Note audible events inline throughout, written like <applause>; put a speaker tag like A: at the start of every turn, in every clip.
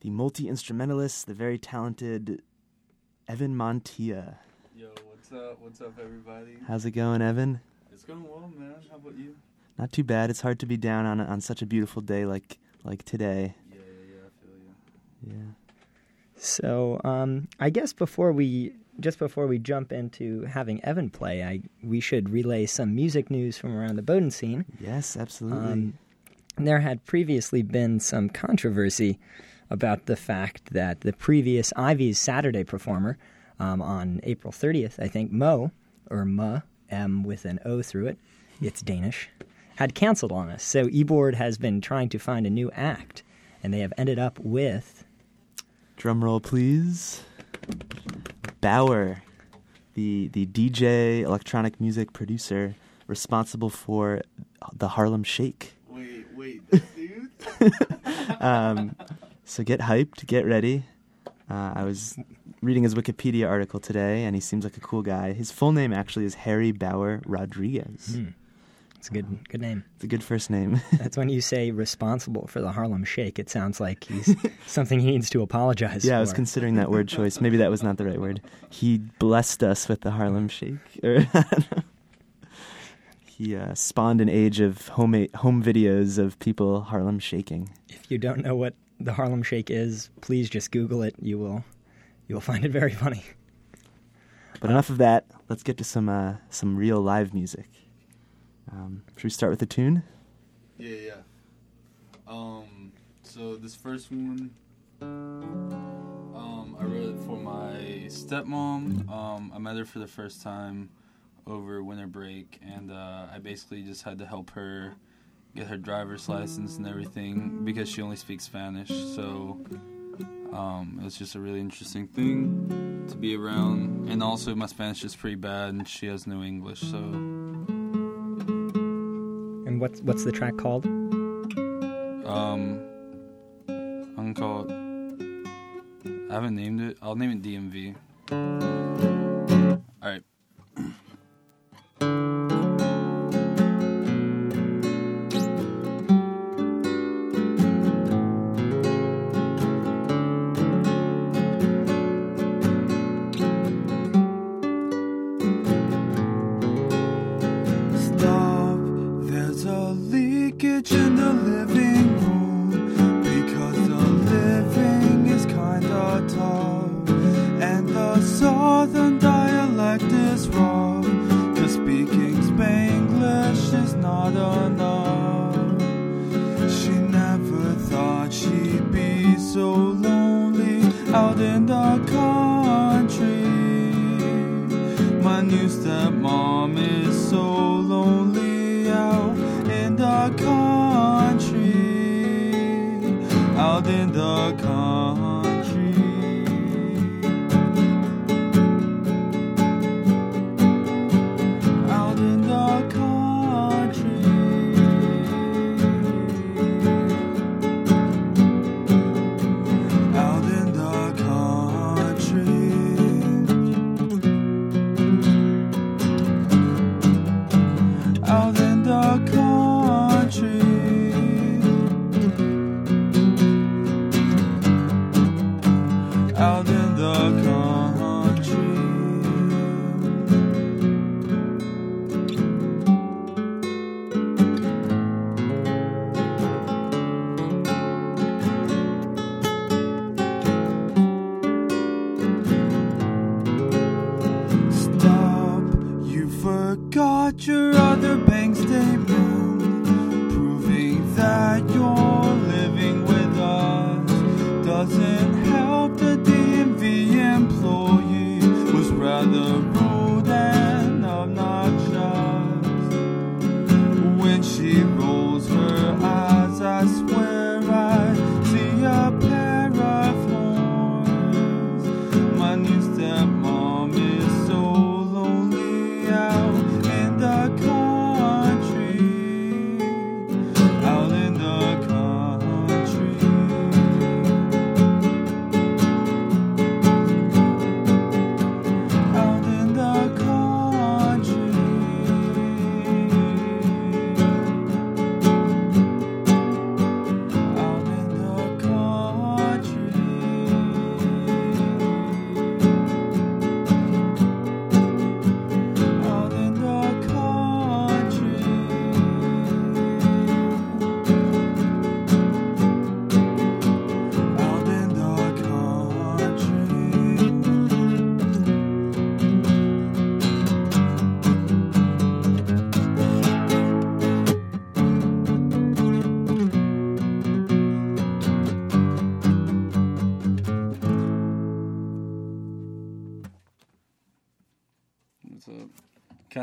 A: the multi instrumentalist, the very talented Evan Montilla.
B: Yo, what's up? What's up, everybody?
A: How's it going, Evan?
B: It's going well, man. How about you?
A: Not too bad. It's hard to be down on on such a beautiful day like like today.
B: Yeah, yeah, yeah. I feel you.
A: Yeah.
C: So, um, I guess before we just before we jump into having Evan play, I we should relay some music news from around the Bowdoin scene.
A: Yes, absolutely.
C: Um, there had previously been some controversy about the fact that the previous Ivies Saturday performer um, on April 30th, I think, Mo, or Ma, M with an O through it, it's Danish, had canceled on us. So eBoard has been trying to find a new act, and they have ended up with
A: Drum roll, please. Baauer, the the DJ, electronic music producer, responsible for the Harlem Shake.
B: Wait, wait, <laughs> this dude?
A: Um, so get hyped, get ready. Uh, I was reading his Wikipedia article today, and he seems like a cool guy. His full name actually is Harry Bauer Rodrigues.
C: Hmm. It's a good good name.
A: It's a good first name. <laughs>
C: That's when you say responsible for the Harlem Shake. It sounds like he's <laughs> something he needs to apologize
A: yeah,
C: for.
A: I was considering that word <laughs> choice. Maybe that was not the right word. He blessed us with the Harlem Shake. He uh, spawned an age of home home videos of people Harlem shaking.
C: if you don't know what the Harlem Shake is, please just Google it. You will you will find it very funny.
A: But enough of that. Let's get to some uh, some real live music. Um, should we start with the tune?
B: Yeah, yeah. Um, so this first one, um, I wrote it for my stepmom. Um, I met her for the first time over winter break, and uh, I basically just had to help her get her driver's license and everything because she only speaks Spanish. So um, it was just a really interesting thing to be around, and also my Spanish is pretty bad, and she has no English, so.
C: And what's what's the track called?
B: Um, I'm gonna call it. I haven't named it. I'll name it DMV. All right.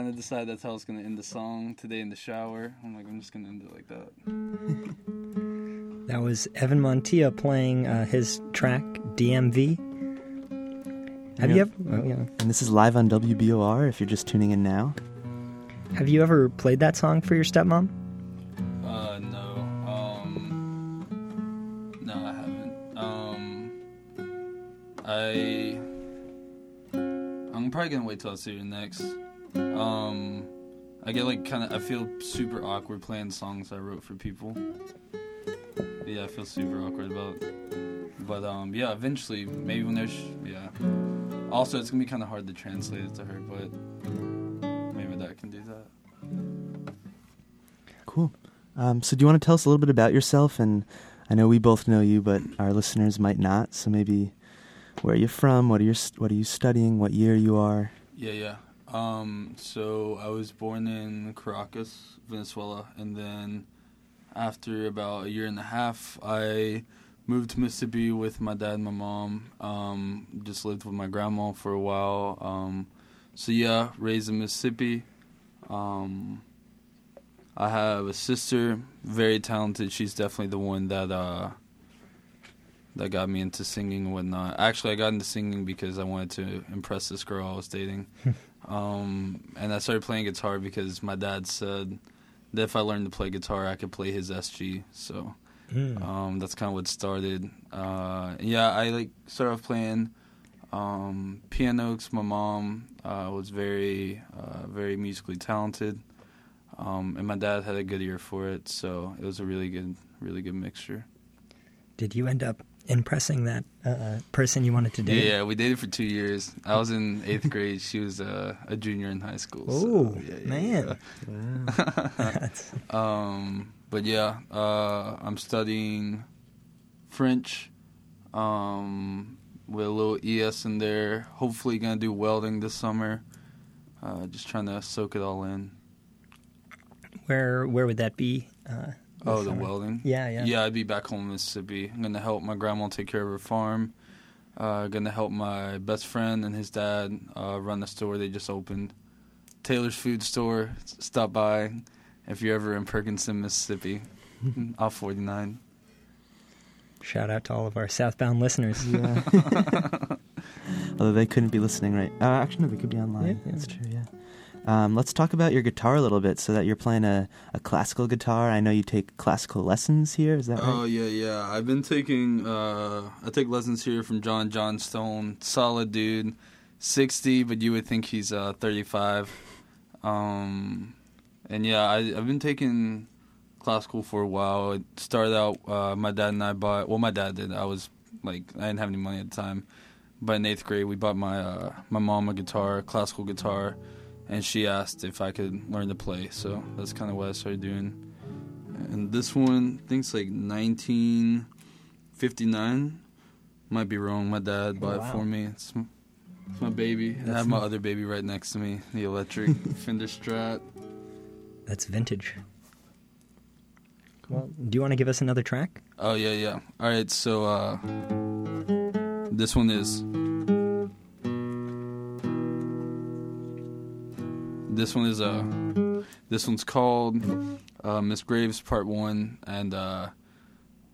B: Kind of decided that's how I was gonna end the song today in the shower. I'm like, I'm just gonna end it like that.
C: That was Evan Montilla playing uh, his track DMV. Have you ever? Oh, yeah.
A: And this is live on WBOR if you're just tuning in now.
C: Have you ever played that song for your stepmom?
B: Uh, no. Um, no, I haven't. Um, I. I'm probably gonna wait till I see you next. Um, I get like kind of. I feel super awkward playing songs I wrote for people. Yeah, I feel super awkward about. But um, yeah, eventually, maybe when there's yeah. Also, it's gonna be kind of hard to translate it to her, but maybe that can do that.
A: Cool. Um, so, do you want to tell us a little bit about yourself? And I know we both know you, but our listeners might not. So maybe where are you from? What are you What are you studying? What year you are?
B: Yeah, yeah. Um, so I was born in Caracas, Venezuela, and then after about a year and a half, I moved to Mississippi with my dad and my mom. Um, just lived with my grandma for a while. Um, so yeah, raised in Mississippi. Um, I have a sister, very talented. She's definitely the one that uh, that got me into singing and whatnot. Actually, I got into singing because I wanted to impress this girl I was dating. <laughs> um, and I started playing guitar because my dad said that if I learned to play guitar, I could play his SG. So um, that's kind of what started. Uh, yeah, I like started off playing um, piano 'cause my mom uh, was very, uh, very musically talented. Um, and my dad had a good ear for it, so it was a really good, really good mixture.
C: Did you end up impressing that uh, person you wanted to date?
B: yeah, we dated for two years. I was in eighth grade. She was uh, a junior in high school. so,
C: Oh,
B: yeah, yeah,
C: man.
B: yeah.
C: That's- <laughs> <laughs>
B: um, but yeah, uh, I'm studying French um, with a little ES in there. Hopefully, gonna do welding this summer. Uh, just trying to soak it all in.
C: where where would that be? This
B: Oh, the
C: summer?
B: welding.
C: Yeah, yeah.
B: Yeah, I'd be back home in Mississippi. I'm gonna help my grandma take care of her farm. Uh, gonna help my best friend and his dad uh, run the store they just opened. Taylor's Food Store. Stop by if you're ever in Perkinson, Mississippi. <laughs> off 49.
C: Shout out to all of our southbound listeners.
A: Yeah. <laughs> Although they couldn't be listening right. Uh, actually, no, they could be online.
C: Yeah, yeah.
A: That's true. Yeah. Um, let's talk about your guitar a little bit. So that you're playing a, a classical guitar. I know you take classical lessons here. Is that right?
B: Oh yeah, yeah. I've been taking. Uh, I take lessons here from John Johnstone. Solid dude, sixty, but you would think he's uh, thirty-five. Um, and yeah, I, I've been taking classical for a while. It started out. Uh, my dad and I bought. Well, my dad did. I was like, I didn't have any money at the time. But in eighth grade, we bought my uh, my mom a guitar, classical guitar, and she asked if I could learn to play. So that's kind of what I started doing. And this one, I think it's like 1959. Might be wrong. My dad bought
C: wow.
B: it for me. It's, it's my baby. I have my other baby right next to me, the electric <laughs> Fender Strat.
C: That's vintage. Well, do you want to give us another track?
B: Oh yeah, yeah. All right, so uh, this one is. This one is uh, this one's called uh, Miss Graves Part One, and uh,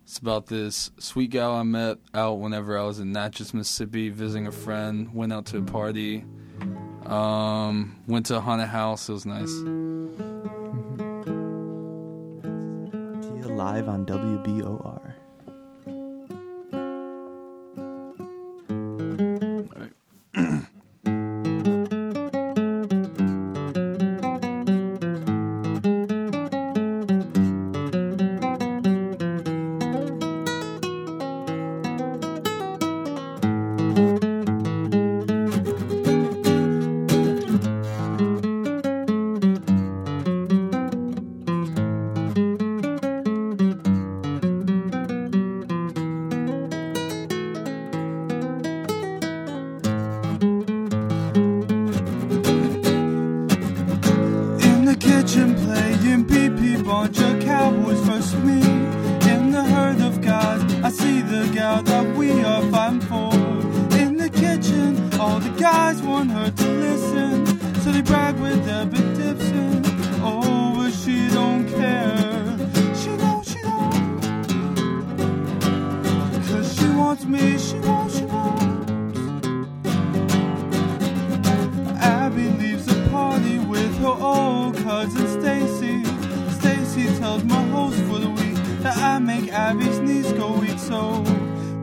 B: it's about this sweet gal I met out whenever I was in Natchez, Mississippi, visiting a friend. Went out to a party. Um, went to a haunted house. It was nice. <laughs>
A: Live on WBOR.
D: Imagine
B: playing BP, bunch of cowboys first me. In the herd of guys, I see the gal that we are fighting for. In the kitchen, all the guys want her to listen, so they brag with their big dips in. Oh, but she don't care. She don't, she don't. Cause she wants me, she wants, she tells my host for the week that I make Abby's knees go weak, so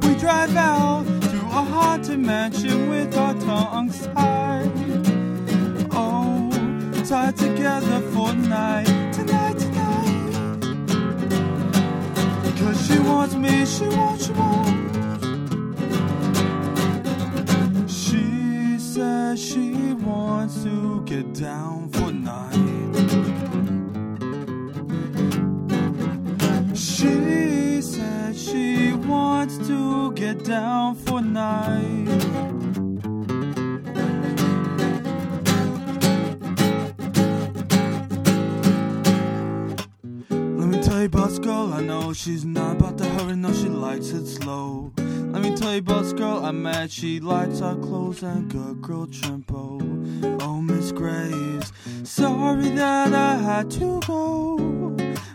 B: we drive out to a haunted mansion with our tongues tied. Oh, tied together for night, tonight, tonight. Cause she wants me, she wants, she wants. She says she wants to get down get down for night. Let me tell you about this girl I know. She's not about to hurry, no, she likes it slow. Let me tell you about this girl I met. She likes our clothes and good girl trimpo. Oh, Miss Graves, sorry that I had to go,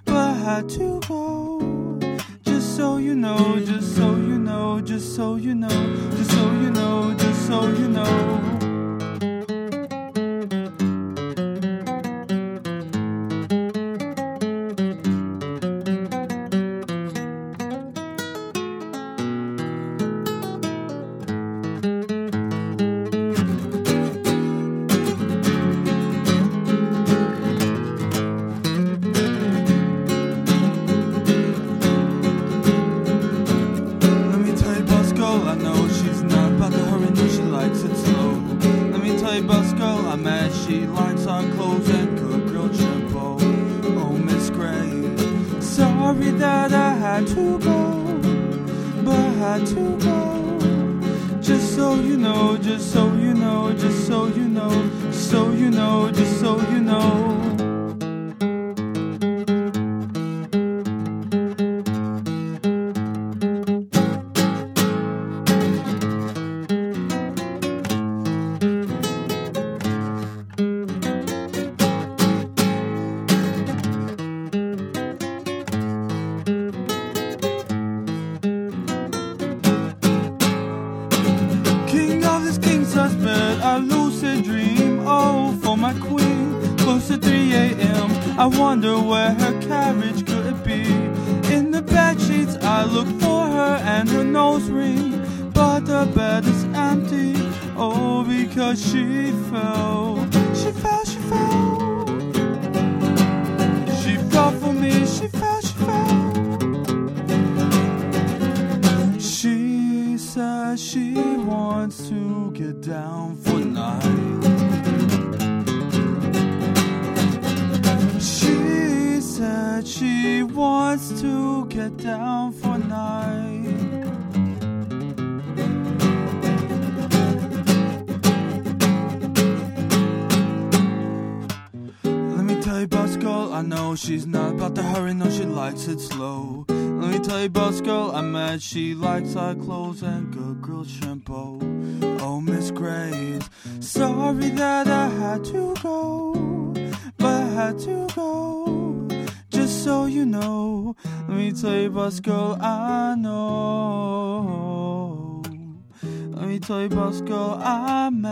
B: but I had to go. Just so you know, just so you know, just so you know, just so you know, just so you know. To get down for night. Let me tell you about girl I know. She's not about to hurry, no, she likes it slow. Let me tell you about girl I met. She likes our clothes and good girl shampoo. Oh, Miss Grace, sorry that I had to go, but I had to go. So you know, let me tell you about girl I know. Let me tell you about girl I met.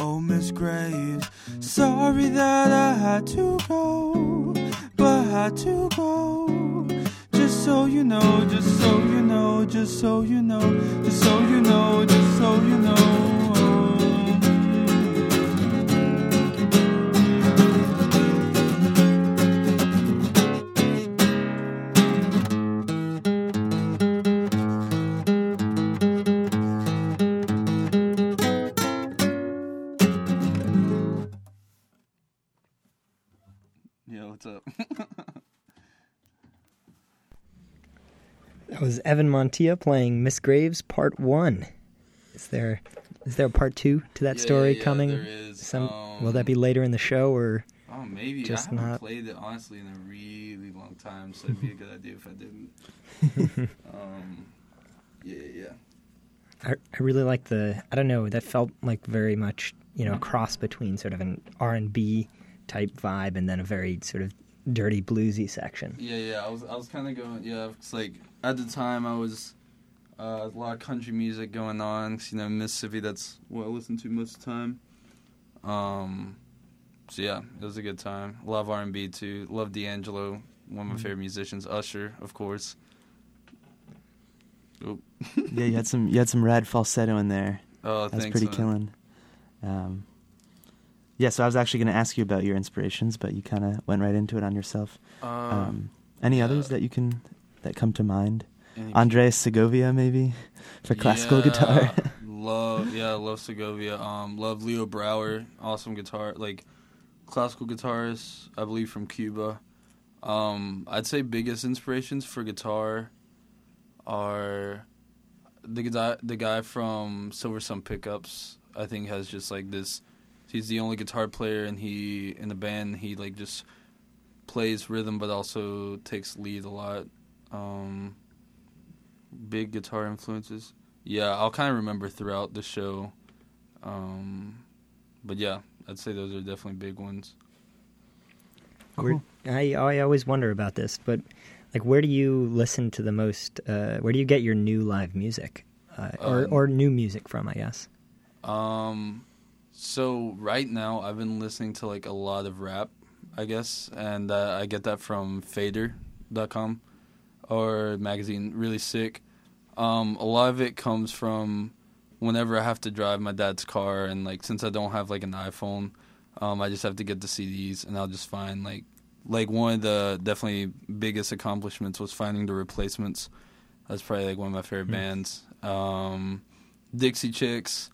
B: Oh, Miss Graves, sorry that I had to go, but had to go. Just so you know, just so you know, just so you know, just so you know, just so you know.
E: What's up? <laughs>
C: That was Evan Montilla playing Miss Graves Part One. Is there is there a part two to that
E: Yeah,
C: story
E: yeah,
C: coming?
E: there is.
C: Some will
E: Um,
C: that be later in the show or
E: Oh, maybe.
C: Just
E: I haven't
C: not-
E: played it honestly in a really long time, so it'd be a good idea if I didn't. <laughs> um, yeah, yeah.
C: I, I really like the I don't know that felt like very much you know a cross between sort of an R and B type vibe and then a very sort of dirty bluesy section.
B: Yeah, yeah. I was I was kind of going. Yeah, it's like at the time I was uh, a lot of country music going on. 'cause, you know, Mississippi. That's what I listen to most of the time. Um, so yeah, it was a good time. Love R and B too. Love D'Angelo. One of my
A: Mhm.
B: favorite musicians. Usher, of course. Oop.
A: yeah, you had some you had some rad falsetto in there. <laughs>
B: Oh,
A: That was
B: thanks,
A: pretty
B: man.
A: killing. Um, yeah, so I was actually going to ask you about your inspirations, but you kind of went right into it on yourself.
B: Um,
A: Um, any
B: yeah.
A: others that you can that come to mind? Andres Segovia, maybe for classical guitar. <laughs>
B: Love yeah, love Segovia. Um, love Leo Brouwer, awesome guitar, like classical guitarist, I believe from Cuba. Um, I'd say biggest inspirations for guitar are the guy the guy from Silversun Pickups. I think has just like this. He's the only guitar player, and he in the band he like just plays rhythm, but also takes lead a lot. Um, big guitar influences. Yeah, I'll kind of remember throughout the show. Um, but yeah, I'd say those are definitely big ones.
C: Where, I I always wonder about this, but like, where do you listen to the most? Uh, where do you get your new live music, uh, or
B: Um,
C: or new music from? I guess.
B: Um, so right now I've been listening to like a lot of rap, I guess, and uh, I get that from Fader.com or magazine. Really sick. Um, a lot of it comes from whenever I have to drive my dad's car, and like since I don't have like an iPhone, um, I just have to get the CDs, and I'll just find like like one of the definitely biggest accomplishments was finding the replacements. That's probably like one of my favorite
C: Hmm.
B: bands. Um, Dixie Chicks,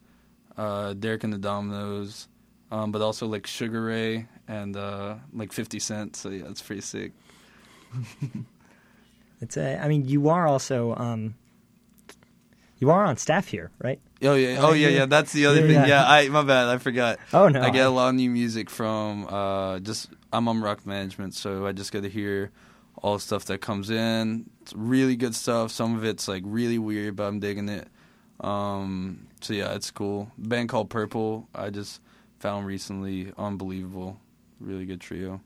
B: uh, Derek and the Dominos, um, but also like Sugar Ray and uh, like Fifty Cent. So yeah, it's pretty sick. <laughs>
C: It's a. I mean, you are also um, you are on staff here, right?
B: Oh yeah,
C: Oh,
B: yeah,
C: yeah.
B: yeah. That's the other
C: Yeah,
B: thing.
C: yeah.
B: Yeah, I my bad, I forgot.
C: Oh no,
B: I get a lot of new music from uh, just I'm on rock management, so I just get to hear all the stuff that comes in. It's really good stuff. Some of it's like really weird, but I'm digging it. Um, so yeah, it's cool. band called Purple. I just found recently. Unbelievable, really good trio.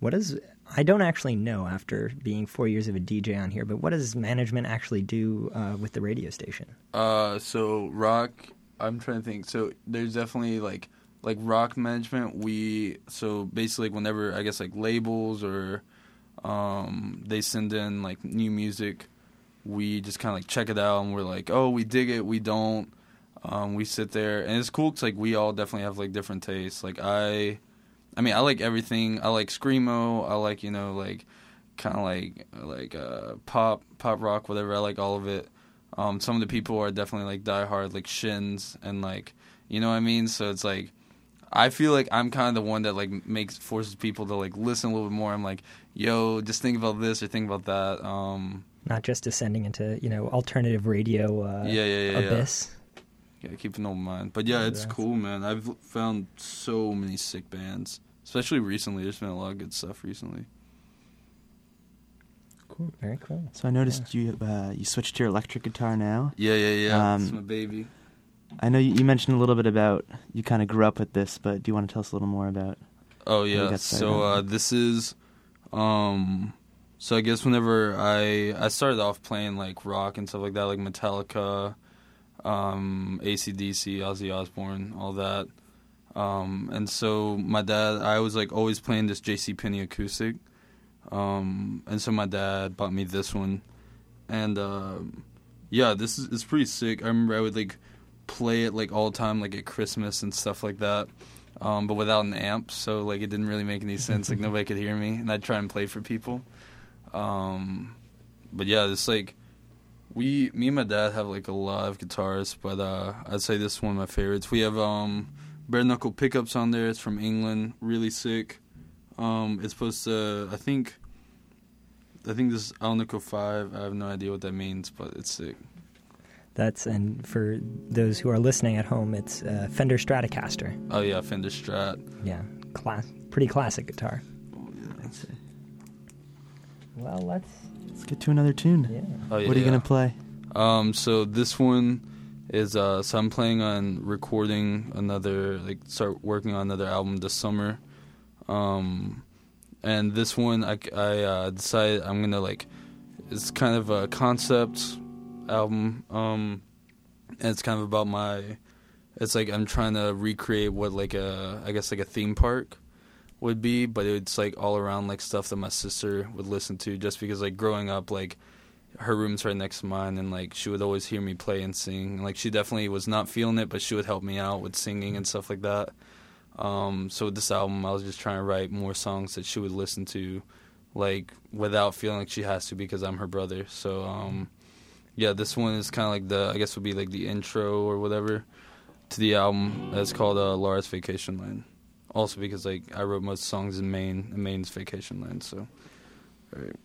C: What is? I don't actually know after being four years of a DJ on here, but what does management actually do uh, with the radio station?
B: Uh, so rock. I'm trying to think. So there's definitely like like rock management. We so basically whenever I guess like labels or um they send in like new music, we just kind of like check it out and we're like, oh, we dig it, we don't. Um, we sit there and it's cool because like we all definitely have like different tastes. Like I, I mean, I like everything. I like screamo. I like you know like kind of like like uh pop pop rock whatever. I like all of it. Um, some of the people are definitely like diehard, like Shins, and like you know what I mean. So it's like I feel like I'm kind of the one that like makes forces people to like listen a little bit more. I'm like, yo, just think about this or think about that. Um,
C: Not just descending into you know alternative radio uh,
B: yeah, yeah, yeah, yeah.
C: abyss.
B: Yeah, keep an open mind. But yeah, it's cool, man. I've found so many sick bands, especially recently. There's been a lot of good stuff recently.
C: Cool, very cool.
A: So I noticed you uh, you switched to your electric guitar now.
B: Yeah, yeah, yeah.
A: Um,
B: it's my baby.
A: I know you, you mentioned a little bit about you kind of grew up with this, but do you want to tell us a little more about?
B: Oh
A: you
B: yeah.
A: got
B: So uh, this is, um, so I guess whenever I I started off playing like rock and stuff like that, like Metallica, um, ACDC, Ozzy Osbourne, all that. Um, and so my dad, I was like always playing this J.C. Penney acoustic. Um, and so my dad bought me this one, and um, yeah, this is it's pretty sick. I remember I would like play it like all the time, like at Christmas and stuff like that um, but without an amp, so like it didn't really make any sense. Like nobody could hear me, and I'd try and play for people. Um, but yeah, it's like we, me and my dad have like a lot of guitars, but uh, I'd say this is one of my favorites. We have um, bare knuckle pickups on there. It's from England, really sick. Um, it's supposed to, I think, I think this is Alnico Five. I have no idea what that means, but it's sick.
C: That's and for those who are listening at home, it's uh, Fender Stratocaster.
B: Oh yeah, Fender Strat.
C: Yeah, class, pretty classic guitar.
B: Yeah.
C: Well, let's.
A: Let's get to another tune.
C: Yeah.
B: Oh, yeah,
A: what are you
B: yeah.
A: gonna play?
B: Um, so this one is uh, so I'm planning on recording another, like, start working on another album this summer. Um, and this one I, I uh, decided I'm gonna like it's kind of a concept album um and it's kind of about my it's like I'm trying to recreate what like a I guess like a theme park would be but it's like all around like stuff that my sister would listen to just because like growing up like her room's right next to mine and like she would always hear me play and sing and, like she definitely was not feeling it but she would help me out with singing and stuff like that um, so with this album, I was just trying to write more songs that she would listen to, like without feeling like she has to because I'm her brother. So um, yeah, this one is kind of like the I guess would be like the intro or whatever to the album. It's called uh, Laura's Vacation Land. Also because like I wrote most songs in Maine, and Maine's Vacation Land. So, all right.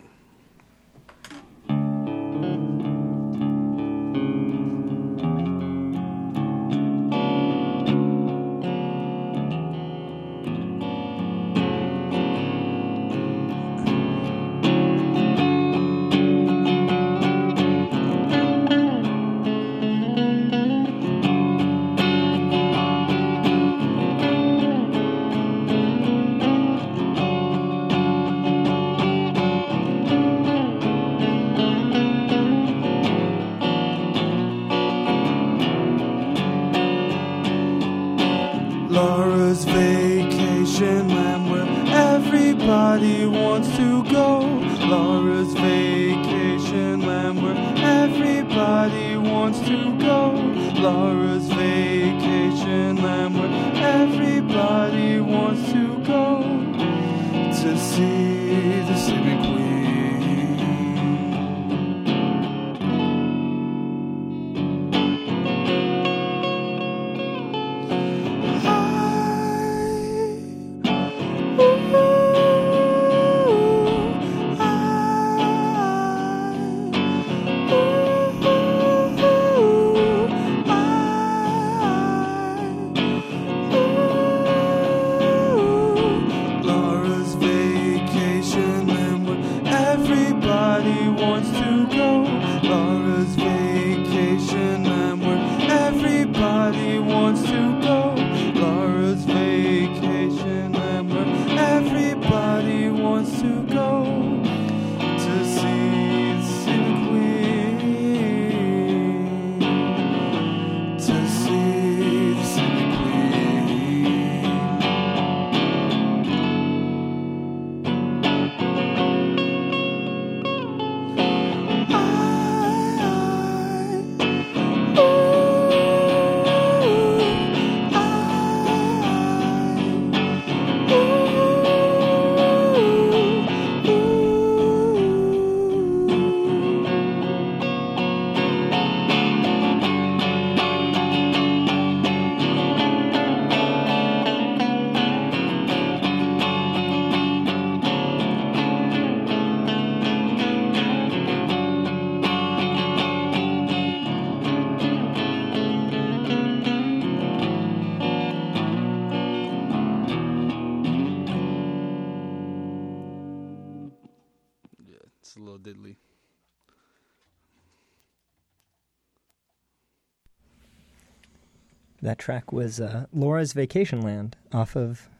C: That track was uh, Laura's Vacation Land off of,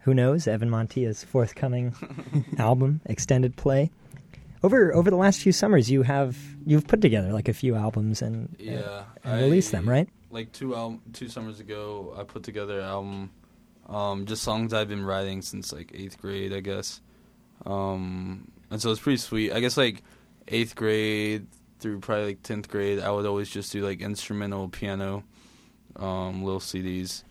C: who knows, Evan Montilla's forthcoming <laughs> album, Extended Play. Over over the last few summers, you have you've put together like a few albums and
B: Yeah,
C: and released them, right?
B: Like two al- two summers ago, I put together an album, um, just songs I've been writing since like eighth grade, I guess. Um, and so it's pretty sweet. I guess like eighth grade through probably like tenth grade, I would always just do like instrumental piano, um, little CDs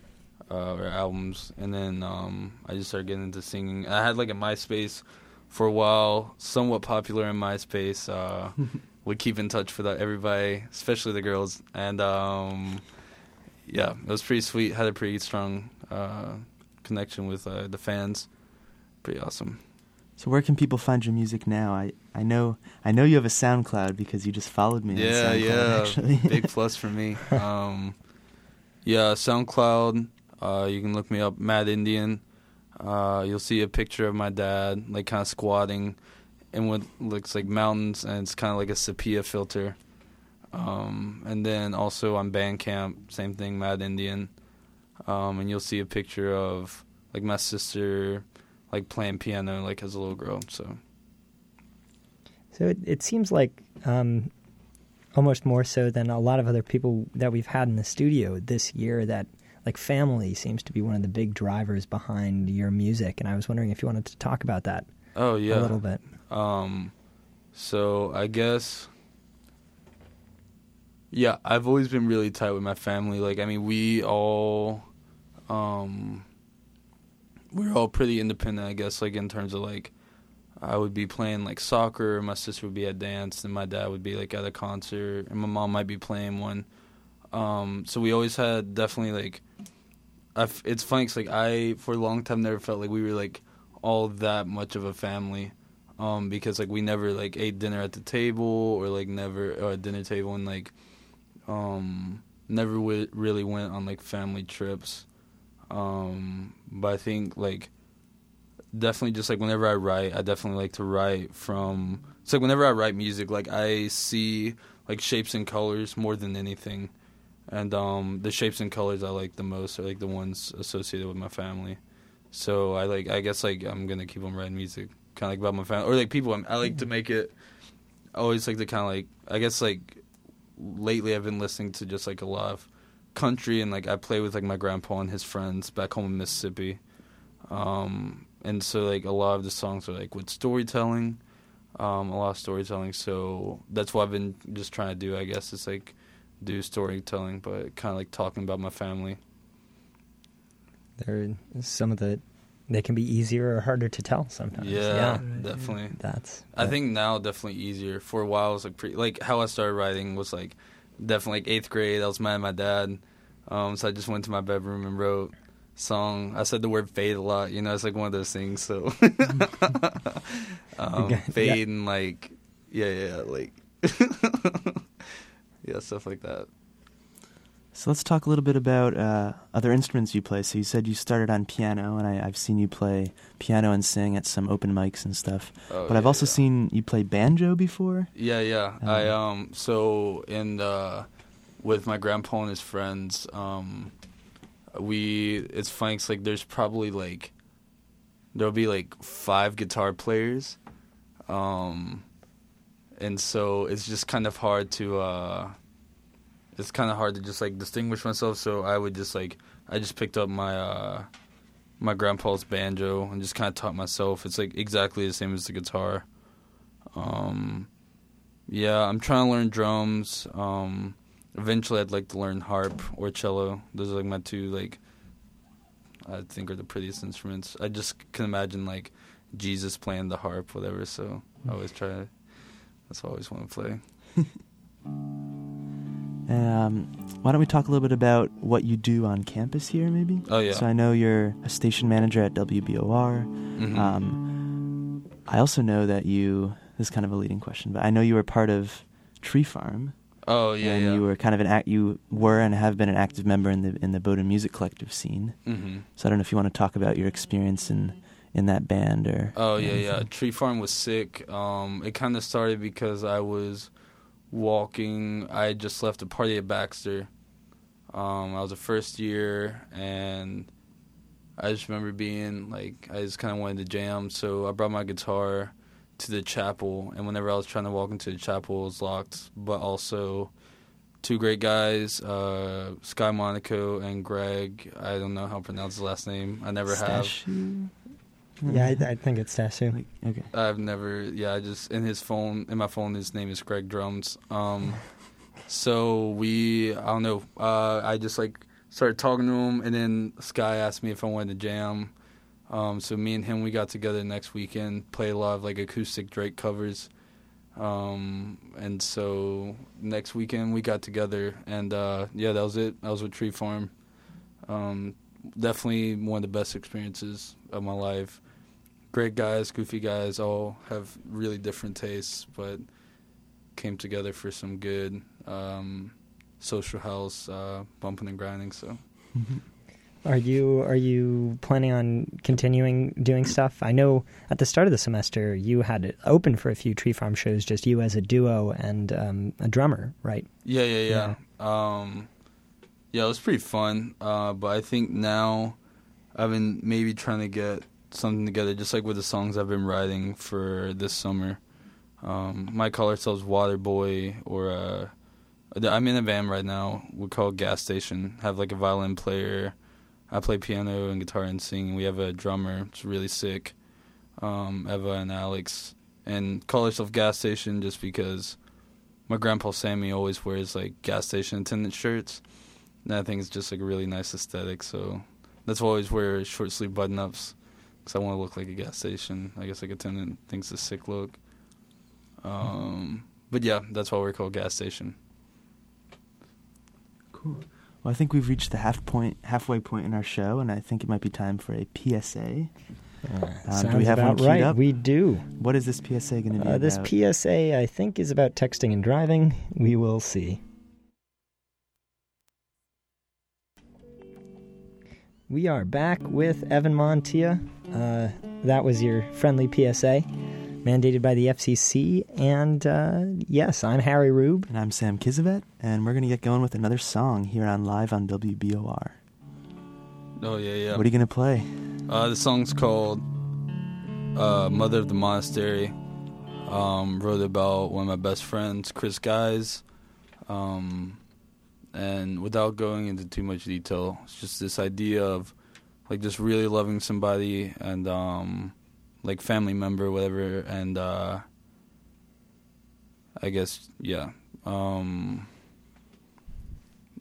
B: uh, or albums, and then um, I just started getting into singing. I had like a MySpace for a while, somewhat popular in MySpace. Uh, <laughs> would keep in touch with uh, everybody, especially the girls, and um, yeah, it was pretty sweet. Had a pretty strong uh, connection with uh, the fans. Pretty awesome.
A: So where can people find your music now? I, I know I know you have a SoundCloud because you just followed me.
B: Yeah,
A: on SoundCloud,
B: yeah, <laughs>
A: Actually,
B: big plus for me. <laughs> Um, yeah, SoundCloud. Uh, you can look me up, Mad Indian. Uh, you'll see a picture of my dad, like kind of squatting in what looks like mountains, and it's kind of like a sepia filter. Um, and then also on Bandcamp, same thing, Mad Indian. Um, and you'll see a picture of like my sister, like playing piano like as a little girl. So
C: So it, it seems like um, almost more so than a lot of other people that we've had in the studio this year that like family seems to be one of the big drivers behind your music and I was wondering if you wanted to talk about that
B: oh yeah,
C: a little bit.
B: Um, so I guess, yeah, I've always been really tight with my family. Like, I mean, we all, um, we're all pretty independent, I guess. Like in terms of like, I would be playing like soccer, my sister would be at dance, and my dad would be like at a concert, and my mom might be playing one. Um, so we always had definitely like, it's funny 'cause like I for a long time never felt like we were like all that much of a family um, because like we never like ate dinner at the table or like never or at dinner table and like um, never w- really went on like family trips. Um, but I think like definitely just like whenever I write, I definitely like to write from. It's like whenever I write music, like I see like shapes and colors more than anything, and um, the shapes and colors I like the most are like the ones associated with my family. So I like I guess like I'm gonna keep on writing music kind of like about my family or like people. I'm, I like to make it. I always like to kind of like I guess like lately I've been listening to just like a lot of country and like I play with like my grandpa and his friends back home in Mississippi. Um, and so like a lot of the songs are like with storytelling, um, a lot of storytelling. So that's what I've been just trying to do. I guess is like do storytelling, but kind of like talking about my family.
C: There some of the they can be easier or harder to tell sometimes.
B: Yeah,
A: Right.
B: definitely.
C: That's
B: I think now definitely easier. For a while, it was like pretty like how I started writing was like definitely like eighth grade. I was mad at my dad, um, so I just went to my bedroom and wrote song. I said the word fade a lot. You know, it's like one of those things. So <laughs> <laughs> um, fade
C: yeah.
B: and like yeah, yeah, like <laughs> yeah, stuff like that.
A: So let's talk a little bit about uh, other instruments you play. So you said you started on piano, and I, I've seen you play piano and sing at some open mics and stuff.
B: Oh,
A: but I've also
B: yeah.
A: seen you play banjo before.
B: Yeah, yeah.
A: Um,
B: I um so in the with my grandpa and his friends, um we it's 'cause, like there's probably like there'll be like five guitar players. Um and so it's just kind of hard to uh it's kind of hard to just like distinguish myself so I would just like I just picked up my uh my grandpa's banjo and just kind of taught myself. It's like exactly the same as the guitar. Um yeah, I'm trying to learn drums. Um, eventually, I'd like to learn harp or cello. Those are like my two like I think are the prettiest instruments. I just can imagine like Jesus playing the harp, whatever. So I always try. to That's what I always want to play. <laughs>
A: Um, why don't we talk a little bit about what you do on campus here, maybe?
B: Oh yeah.
A: So I know you're a station manager at WBOR.
B: Mhm.
A: Um, I also know that you. This is kind of a leading question, but I know you were part of Tree Farm,
B: oh yeah,
A: and
B: yeah.
A: you were kind of an act. You were and have been an active member in the in the Bowdoin Music Collective scene.
B: hmm
A: So I don't know if you want to talk about your experience in in that band or.
B: Oh yeah, yeah. Tree Farm was sick. Um, it kind of started because I was walking. I had just left a party at Baxter. Um, I was a first year, and I just remember being like, I just kind of wanted to jam. So I brought my guitar to the chapel, and whenever I was trying to walk into the chapel, it was locked. But also, two great guys, uh, Sky Monaco and Greg. I don't know how to pronounce his last name. I never have.
C: Yeah, I, I think it's Tasu.
A: Like, okay.
B: I've never, yeah, I just in his phone, in my phone, his name is Greg Drums. Um, <laughs> so we, I don't know, uh, I just like started talking to him, and then Sky asked me if I wanted to jam. Um, so me and him, we got together next weekend, play a lot of like acoustic Drake covers. Um, and so next weekend we got together, and uh, yeah, that was it. I was with Tree Farm. Um, definitely one of the best experiences of my life great guys, goofy guys, all have really different tastes, but came together for some good um, social house uh, bumping and grinding. So <laughs>
C: Are you are you planning on continuing doing stuff? I know at the start of the semester you had it open for a few Tree Farm shows, just you as a duo and um, a drummer, right?
B: yeah, yeah, yeah. Um, yeah, it was pretty fun. Uh, but I think now I've been maybe trying to get
F: something together, just like with the songs I've been writing for this summer. Um, might call ourselves Water Boy or uh, I'm in a band right now. We call it Gas Station. Have like a violin player. I play piano and guitar and sing. We have a drummer. It's really sick. Um, Eva and Alex, and call ourselves Gas Station just because my grandpa Sammy always wears like gas station attendant shirts. And I think it's just like a really nice aesthetic. So that's why I always wear short sleeve button ups because I want to look like a gas station. I guess like attendant thinks a sick look. Um, but yeah, that's why we're called gas station.
A: Cool. Well, I think we've reached the half point, halfway point in our show, and I think it might be time for a PSA.
C: Uh,
A: Um, do we have one
C: about right.
A: up?
C: We do.
A: What is this PSA going to be
C: Uh, this? PSA, I think, is about texting and driving. We will see. We are back with Evan Montilla. Uh, that was your friendly PSA, mandated by the FCC. And uh, yes, I'm Harry Rube.
A: and I'm Sam Kizavet, and we're going to get going with another song here on Live on WBOR.
F: Oh yeah, yeah.
A: What are you going to play?
F: Uh, the song's called uh, "Mother of the Monastery." Um, wrote about one of my best friends, Chris Guys. Um, and without going into too much detail, it's just this idea of like just really loving somebody and um, like family member, whatever. And uh, I guess yeah, um,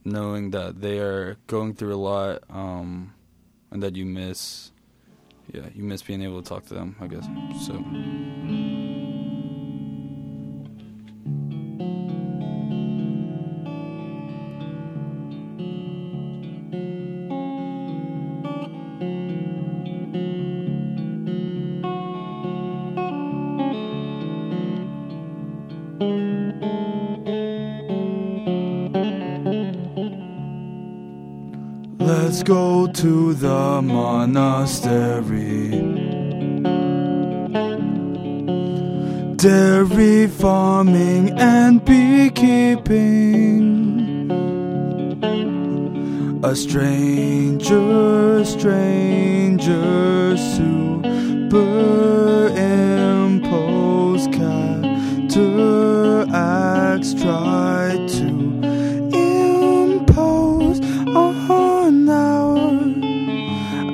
F: knowing that they are going through a lot. Um, and that you miss yeah you miss being able to talk to them i guess so
B: to the monastery. Dairy farming and beekeeping. A stranger, stranger, superimposed try to impose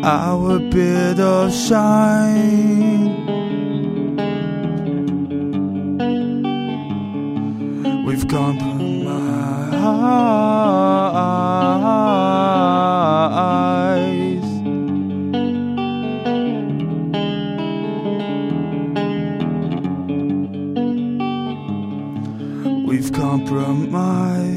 B: our bit of shine. We've compromised. We've compromised.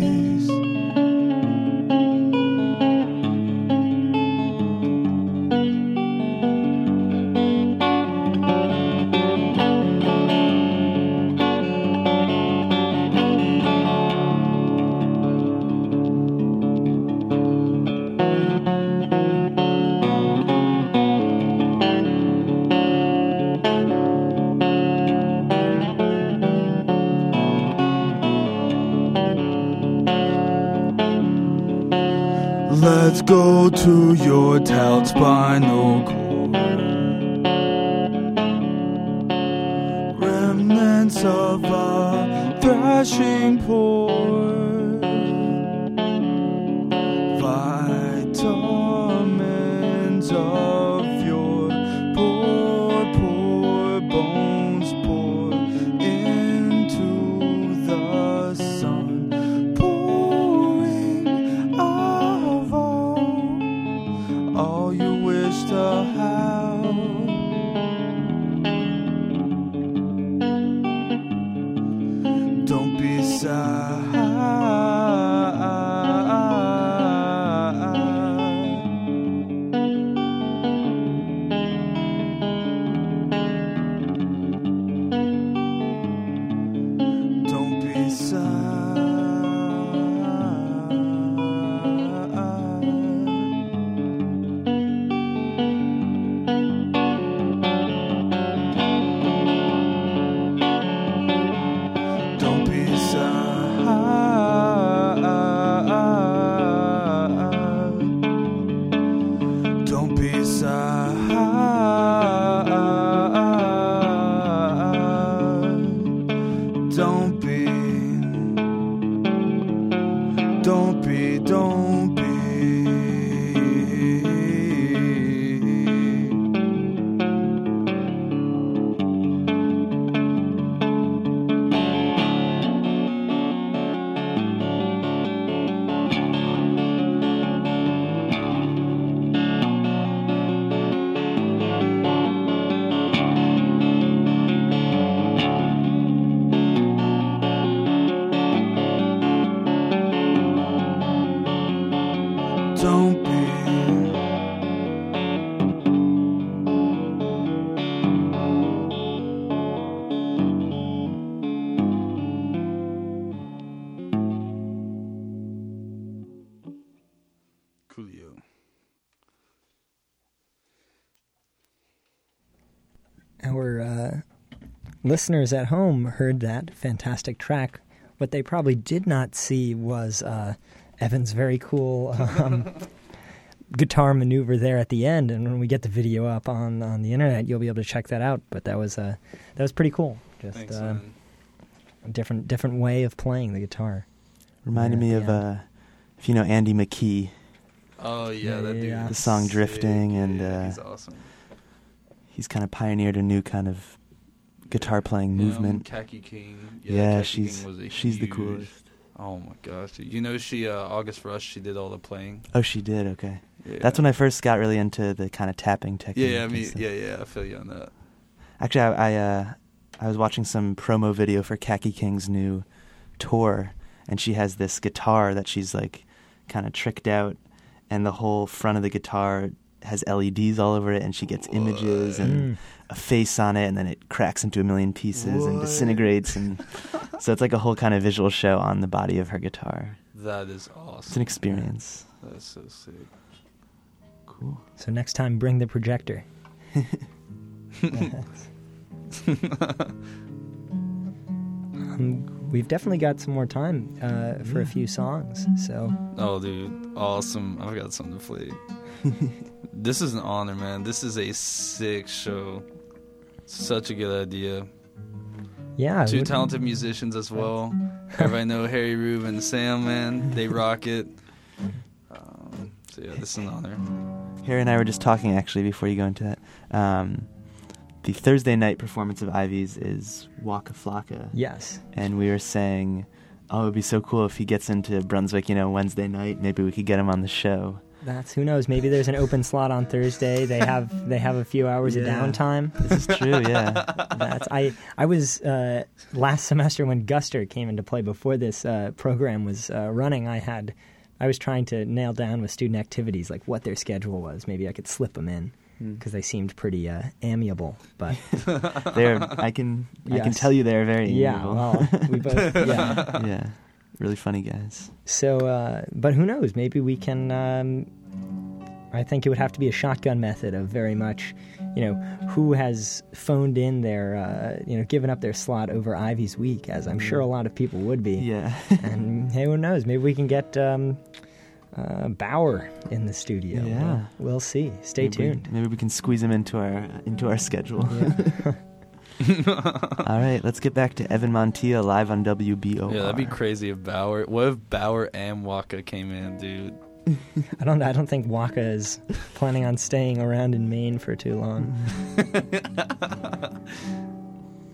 C: Listeners at home heard that fantastic track. What they probably did not see was uh, Evan's very cool <laughs> um, guitar maneuver there at the end. And when we get the video up on, on the internet, you'll be able to check that out. But that was uh, that was pretty cool. Just
B: Thanks,
C: uh, a different different way of playing the guitar.
A: Reminded me of uh, if you know Andy McKee.
B: Oh yeah,
C: Yeah,
B: that dude.
A: The song
B: is
A: Drifting and,
B: Yeah,
A: uh,
B: he's awesome.
A: He's kind of pioneered a new kind of guitar playing
B: Yeah, um,
A: movement.
B: Kaki King.
A: Yeah,
B: Kaki
A: she's
B: King was a
A: she's the coolest.
B: Oh my gosh, you know she uh, August Rush. She did all the playing.
A: Oh, she did. Okay,
B: Yeah.
A: that's when I first got really into the kind of tapping technique.
B: Yeah, yeah, I mean, yeah, yeah. I feel you on that.
A: Actually, I I, uh, I was watching some promo video for Kaki King's new tour, and she has this guitar that she's like kind of tricked out, and the whole front of the guitar has LEDs all over it, and she gets images and
C: Mm.
A: A face on it, and then it cracks into a million pieces and disintegrates, and <laughs> so it's like a whole kind of visual show on the body of her guitar.
B: That is awesome.
A: It's an experience.
B: That's so sick.
A: Cool.
C: So next time, bring the projector. <laughs> um, we've definitely got some more time uh, for a few songs. So
B: Oh, dude, awesome! I've got something to play. <laughs> this is an honor, man. This is a sick show. Such a good idea.
C: yeah,
B: Two
C: would-
B: talented musicians as well. <laughs> Everybody know Harry, Rube, and Sam, man. They rock it. Um, so yeah, this is an honor.
A: Harry and I were just talking actually before you go into that. Um, the Thursday night performance of Ivies is Waka Flocka.
C: Yes.
A: And we were saying, oh, it would be so cool if he gets into Brunswick, you know, Wednesday night. Maybe we could get him on the show.
C: That's who knows. Maybe there's an open slot on Thursday. They have they have a few hours of downtime.
A: This is true, yeah.
C: That's I I was uh, last semester when Guster came into play before this uh, program was uh, running. I had I was trying to nail down with student activities like what their schedule was. Maybe I could slip them in
A: Hmm.
C: because they seemed pretty uh, amiable. But <laughs>
A: They're, I can, I can tell you they're very
C: yeah, well, we both <laughs> yeah.
A: yeah, really funny guys.
C: So, uh, but who knows? Maybe we can. Um, I think it would have to be a shotgun method of very much, you know, who has phoned in their, uh, you know, given up their slot over Ivies week, as I'm sure a lot of people would be.
A: Yeah. <laughs>
C: and hey, who knows? Maybe we can get um, uh, Baauer in the studio.
A: Yeah.
C: We'll, we'll see. Stay
A: Maybe we-
C: tuned.
A: maybe we can squeeze him into our into our schedule.
C: Yeah. <laughs> <laughs>
A: All right, let's get back to Evan Montilla live on WBOR.
B: Yeah, that'd be crazy if Baauer. What if Baauer and Waka came in, dude? <laughs>
C: I don't. I don't think Waka is planning on staying around in Maine for too long. <laughs>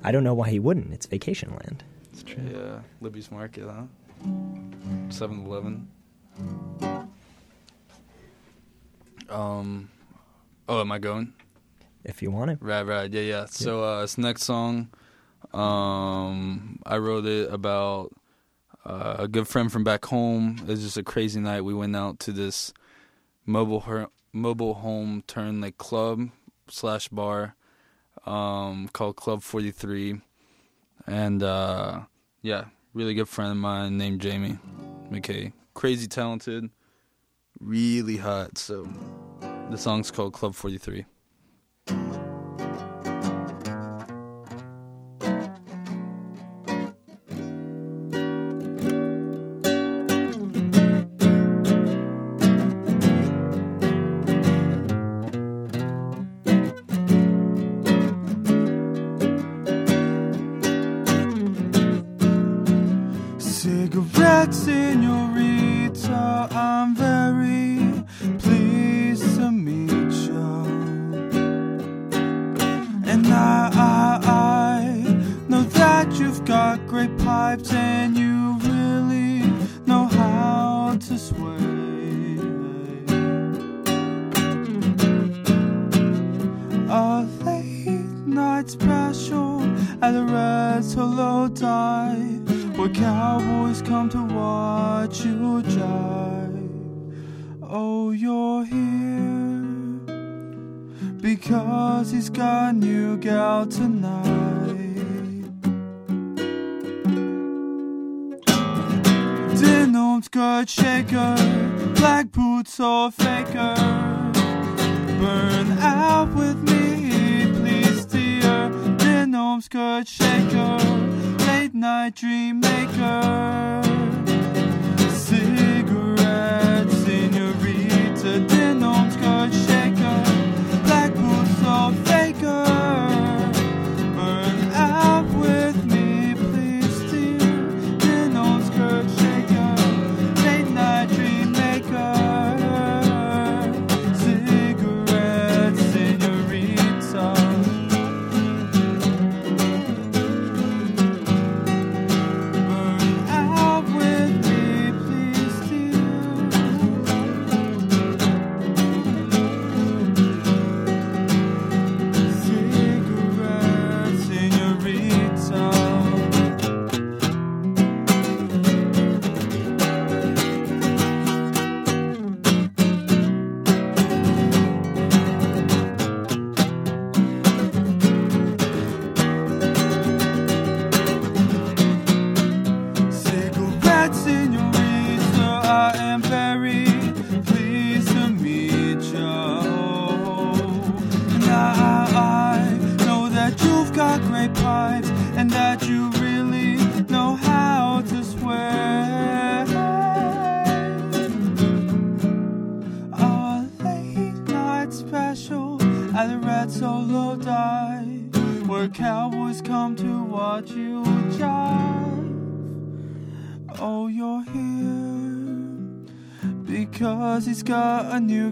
C: I don't know why he wouldn't. It's vacation land.
A: It's true.
B: Yeah, Libby's Market, huh? 7-Eleven. Um, oh, am I going?
C: If you want it.
B: Right, right, yeah, yeah. So uh, this next song, um, I wrote it about uh, a good friend from back home. It was just a crazy night. We went out to this mobile her- mobile home turned like club slash bar um, called Club Forty Three, and uh, yeah, really good friend of mine named Jamie McKay. Crazy talented, really hot. So the song's called Club Forty Three. Skirt shaker, late night dream maker. Cigarette, senorita, denim skirt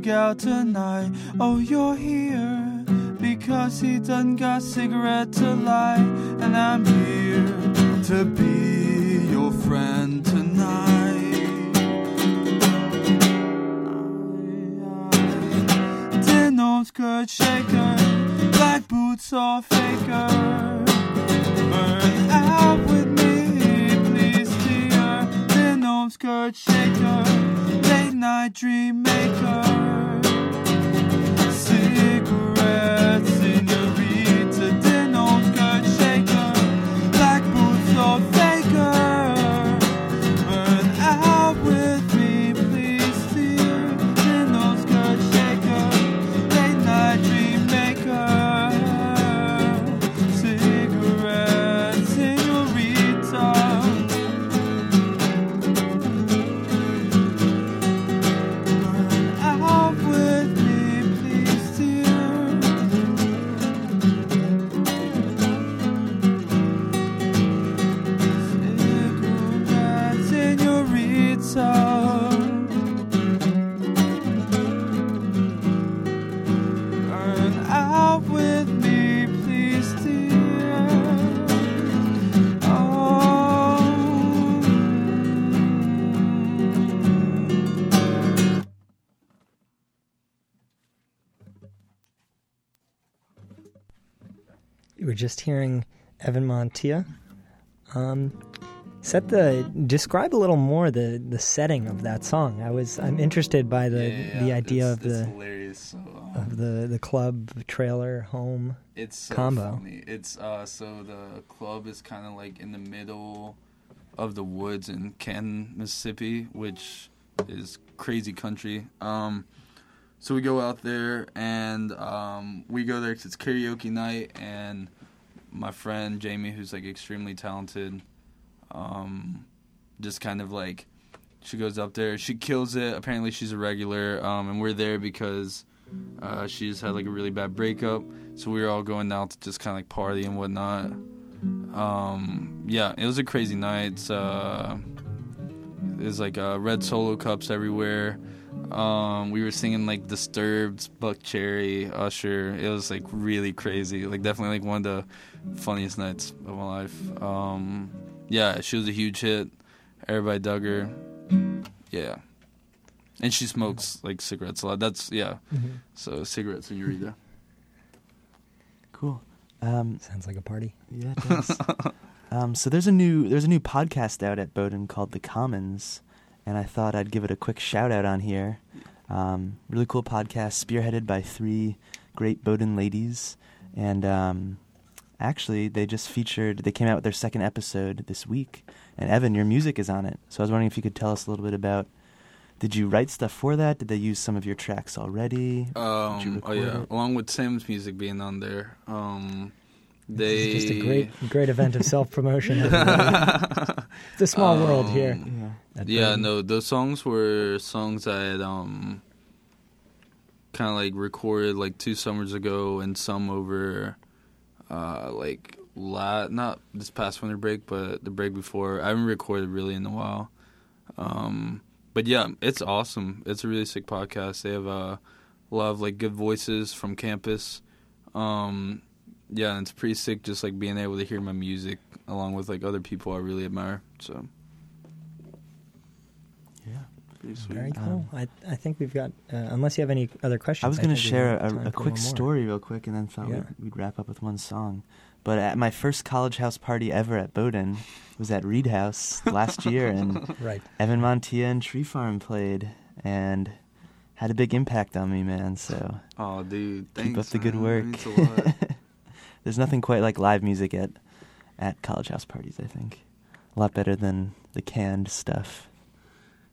B: a tonight. Oh, you're here because he done got cigarette to light, and I'm here to be your friend tonight. Denim skirt shaker, black boots or faker. Burn out with me, please, dear. Denim skirt shaker, late night dream maker.
C: Just hearing Evan Montilla. Um, set the describe a little more the the setting of that song. I was I'm interested by the
G: Yeah,
C: the idea
G: it's-
C: of
G: it's
C: the
G: hilarious. Um,
C: of the the club trailer home.
G: it's so
C: combo.
G: funny. It's uh so the club is kind of like in the middle of the woods in Canton, Mississippi, which is crazy country. Um, so we go out there and um, we go there because it's karaoke night, and my friend Jamie, who's like extremely talented, um, just kind of like she goes up there, she kills it. Apparently, she's a regular, um, and we're there because uh, she just had like a really bad breakup. So we were all going out to just kind of like party and whatnot.
B: Um, yeah, it was a crazy night. Uh, there's like uh, red solo cups everywhere. Um, we were singing like Disturbed, Buckcherry, Usher. It was like really crazy. Like definitely like one of the funniest nights of my life. Um, yeah, she was a huge hit. Everybody dug her. Yeah, and she smokes like cigarettes a lot. That's yeah. So cigarettes and Eureka. <laughs>
A: Cool. Um,
C: Sounds like a party.
A: yeah, it does. <laughs> um, so there's a new there's a new podcast out at Bowdoin called The Commons, and I thought I'd give it a quick shout out on here. Um, really cool podcast, spearheaded by three great Bowdoin ladies, and um, actually they just featured. They came out with their second episode this week, and Evan, your music is on it. So I was wondering if you could tell us a little bit about. Did you write stuff for that? Did they use some of your tracks already?
B: Um, oh yeah,
A: it?
B: along with Sam's music being on there. Um,
C: This is just a great, great event of self promotion. <laughs> it's a small world here.
B: Um,
A: Yeah.
B: Yeah, no, those songs were songs I had um kind of like recorded like two summers ago, and some over uh like la not this past winter break, but the break before. I haven't recorded really in a while. Um, but yeah, it's awesome. It's a really sick podcast. They have uh, a lot of like good voices from campus. Um, yeah, and it's pretty sick just like being able to hear my music along with like other people I really admire. So
A: Yeah.
B: pretty sweet.
C: Very
A: Um,
C: cool. I I think we've got. Uh, unless you have any other questions,
A: I was going to share a, a quick story real quick, and then thought
C: Yeah.
A: we'd, we'd wrap up with one song. But at my first college house party ever at Bowdoin was at Reed House last <laughs> year, and
C: Right.
A: Evan Montilla and Tree Farm played, and had a big impact on me, man. So
B: Oh, dude, thanks.
A: keep up the good
B: man.
A: work. <laughs>
B: That means a lot.
A: There's nothing quite like live music at at college house parties. I think a lot better than the canned stuff,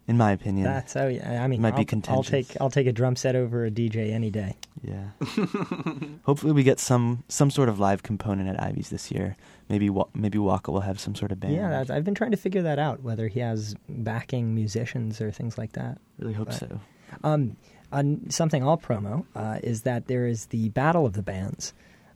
A: in my opinion.
C: That's how. I mean,
A: Might be
C: I'll, I'll take I'll take a drum set over a DJ any day.
A: Yeah. <laughs> Hopefully, we get some some sort of live component at Ivies this year. Maybe maybe Waka will have some sort of band.
C: Yeah, I've been trying to figure that out. Whether he has backing musicians or things like that.
A: really hope
C: but-
A: so.
C: Um, on something I'll promo uh, is that there is the Battle of the Bands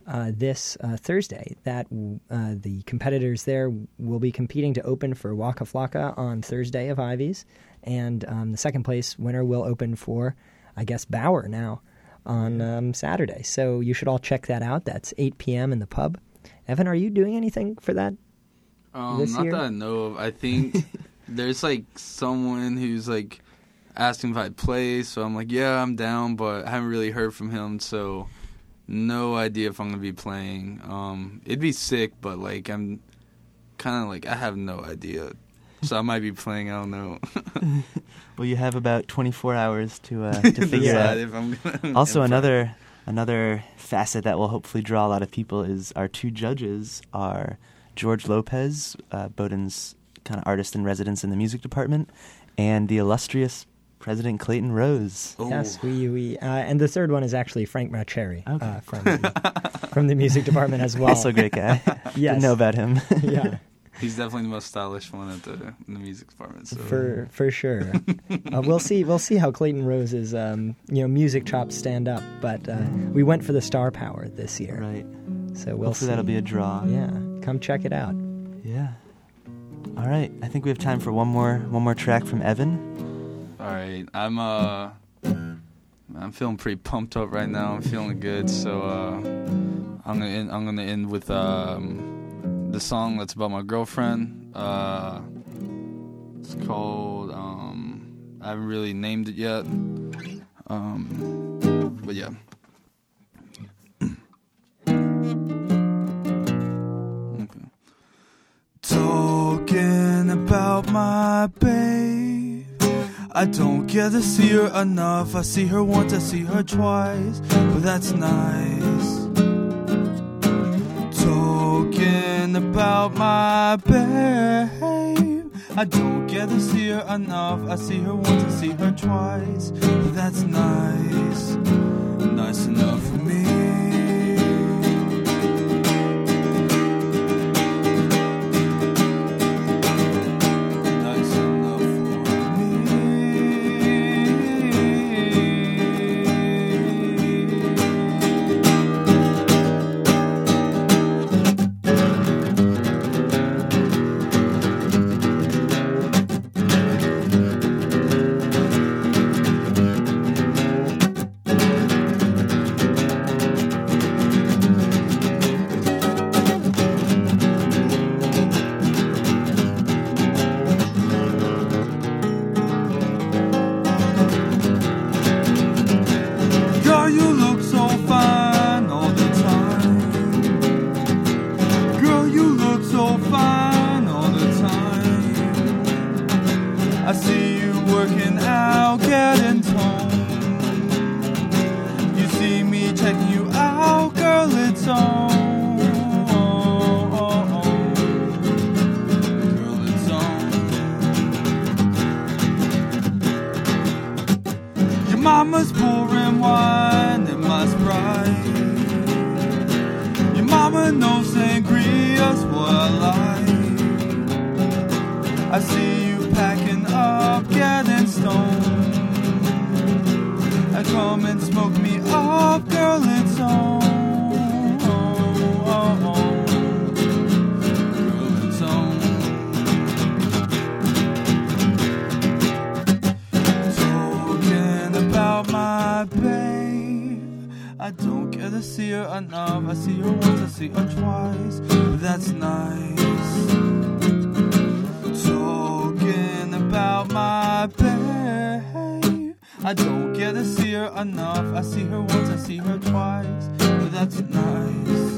C: uh, this uh, Thursday. That uh, the competitors there will be competing to open for Waka Flocka on Thursday of Ivies, and um, the second place winner will open for, I guess, Baauer now on um, Saturday. So you should all check that out. That's 8 p.m. in the pub. Evan, are you doing anything for that?
B: Um,
C: This
B: not
C: year?
B: that I know of. I think <laughs> there's like someone who's like asking if I'd play, so I'm like, yeah, I'm down, but I haven't really heard from him, so no idea if I'm gonna be playing. Um, it'd be sick, but like I'm kind of like I have no idea, so I might be playing. I don't know. <laughs>
A: Well, you have about 24 hours to uh, <laughs> to figure out.
B: if I'm gonna <laughs>
A: Also, another another facet that will hopefully draw a lot of people is our two judges are George Lopez, uh, Bowdoin's kind of artist in residence in the music department, and the illustrious President Clayton Rose.
B: Oh.
C: Yes, we we uh, and the third one is actually Frank Mauceri
A: Okay.
C: uh, from the, from the music <laughs> department as well.
A: Also a great guy. <laughs>
C: Yes.
A: Didn't know about him.
C: yeah, <laughs>
B: He's definitely the most stylish one at the in the music department. So.
C: for for sure. uh, we'll see we'll see how Clayton Rose's um, you know music chops stand up, but uh, we went for the star power this year,
A: right.
C: so we'll
A: Hopefully
C: see.
A: that'll be a draw.
C: yeah. Come check it out.
A: Yeah. All right. I think we have time for one more one more track from Evan.
B: All right, I'm uh, I'm feeling pretty pumped up right now. I'm feeling good, so uh, I'm gonna end, I'm gonna end with um, the song that's about my girlfriend. Uh, it's called um, I haven't really named it yet. Um, but yeah. <clears throat>
H: Talking about my babe. I don't get to see her enough. I see her once, I see her twice, but that's nice. Talking about my babe. I don't get to see her enough. I see her once, I see her twice, but that's nice. Nice enough for me.
B: To see her enough. I see her once, I see her twice. That's nice. Talking about my babe. I don't get to see her enough. I see her once, I see her twice. That's. Nice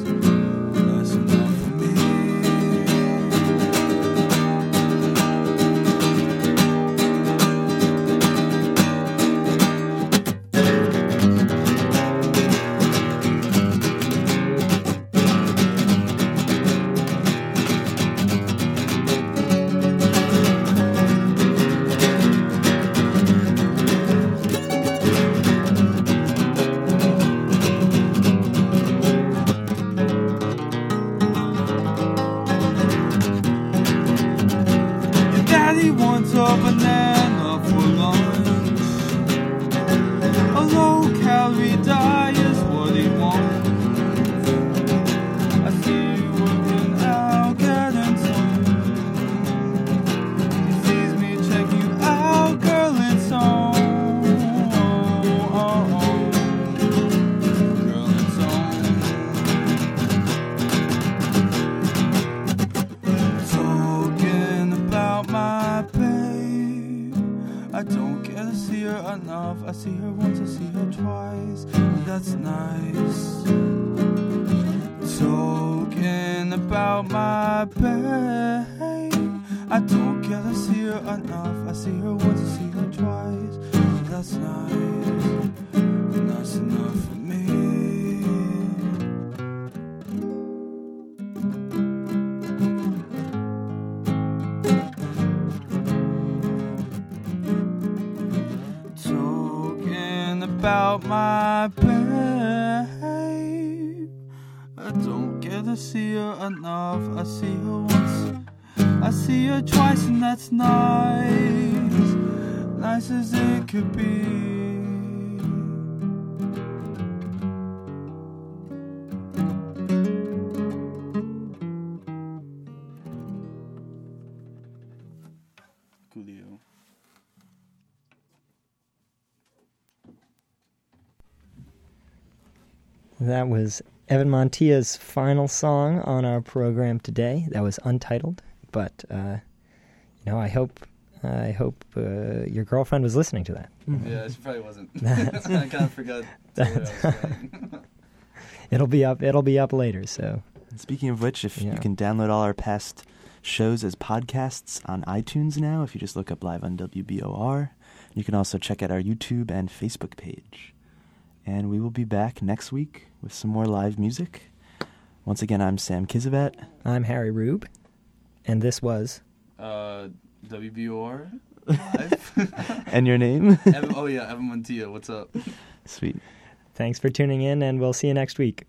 B: enough. I see her once, I see her twice. That's nice. Nice enough for me. Talking about my babe. I don't get to see her enough. I see her once, I see her twice, and that's nice. Nice as it could be.
C: That was Evan Montilla's final song on our program today. That was untitled, but uh, you know, I hope I hope uh, your girlfriend was listening to that.
I: Yeah, she probably wasn't. <laughs> I kind of forgot <laughs> to where I was going. <laughs>
C: It'll be up. It'll be up later. So
A: Speaking of which, if
C: Yeah.
A: you can download all our past shows as podcasts on iTunes now, if you just look up live on WBOR, you can also check out our YouTube and Facebook page. And we will be back next week with some more live music. Once again, I'm Sam Kizavet.
C: I'm Harry Rube, and this was
I: Uh, WBOR live. <laughs>
A: And your name?
I: Evan, oh yeah, Evan Montilla. What's up?
A: Sweet.
C: Thanks for tuning in, and we'll see you next week.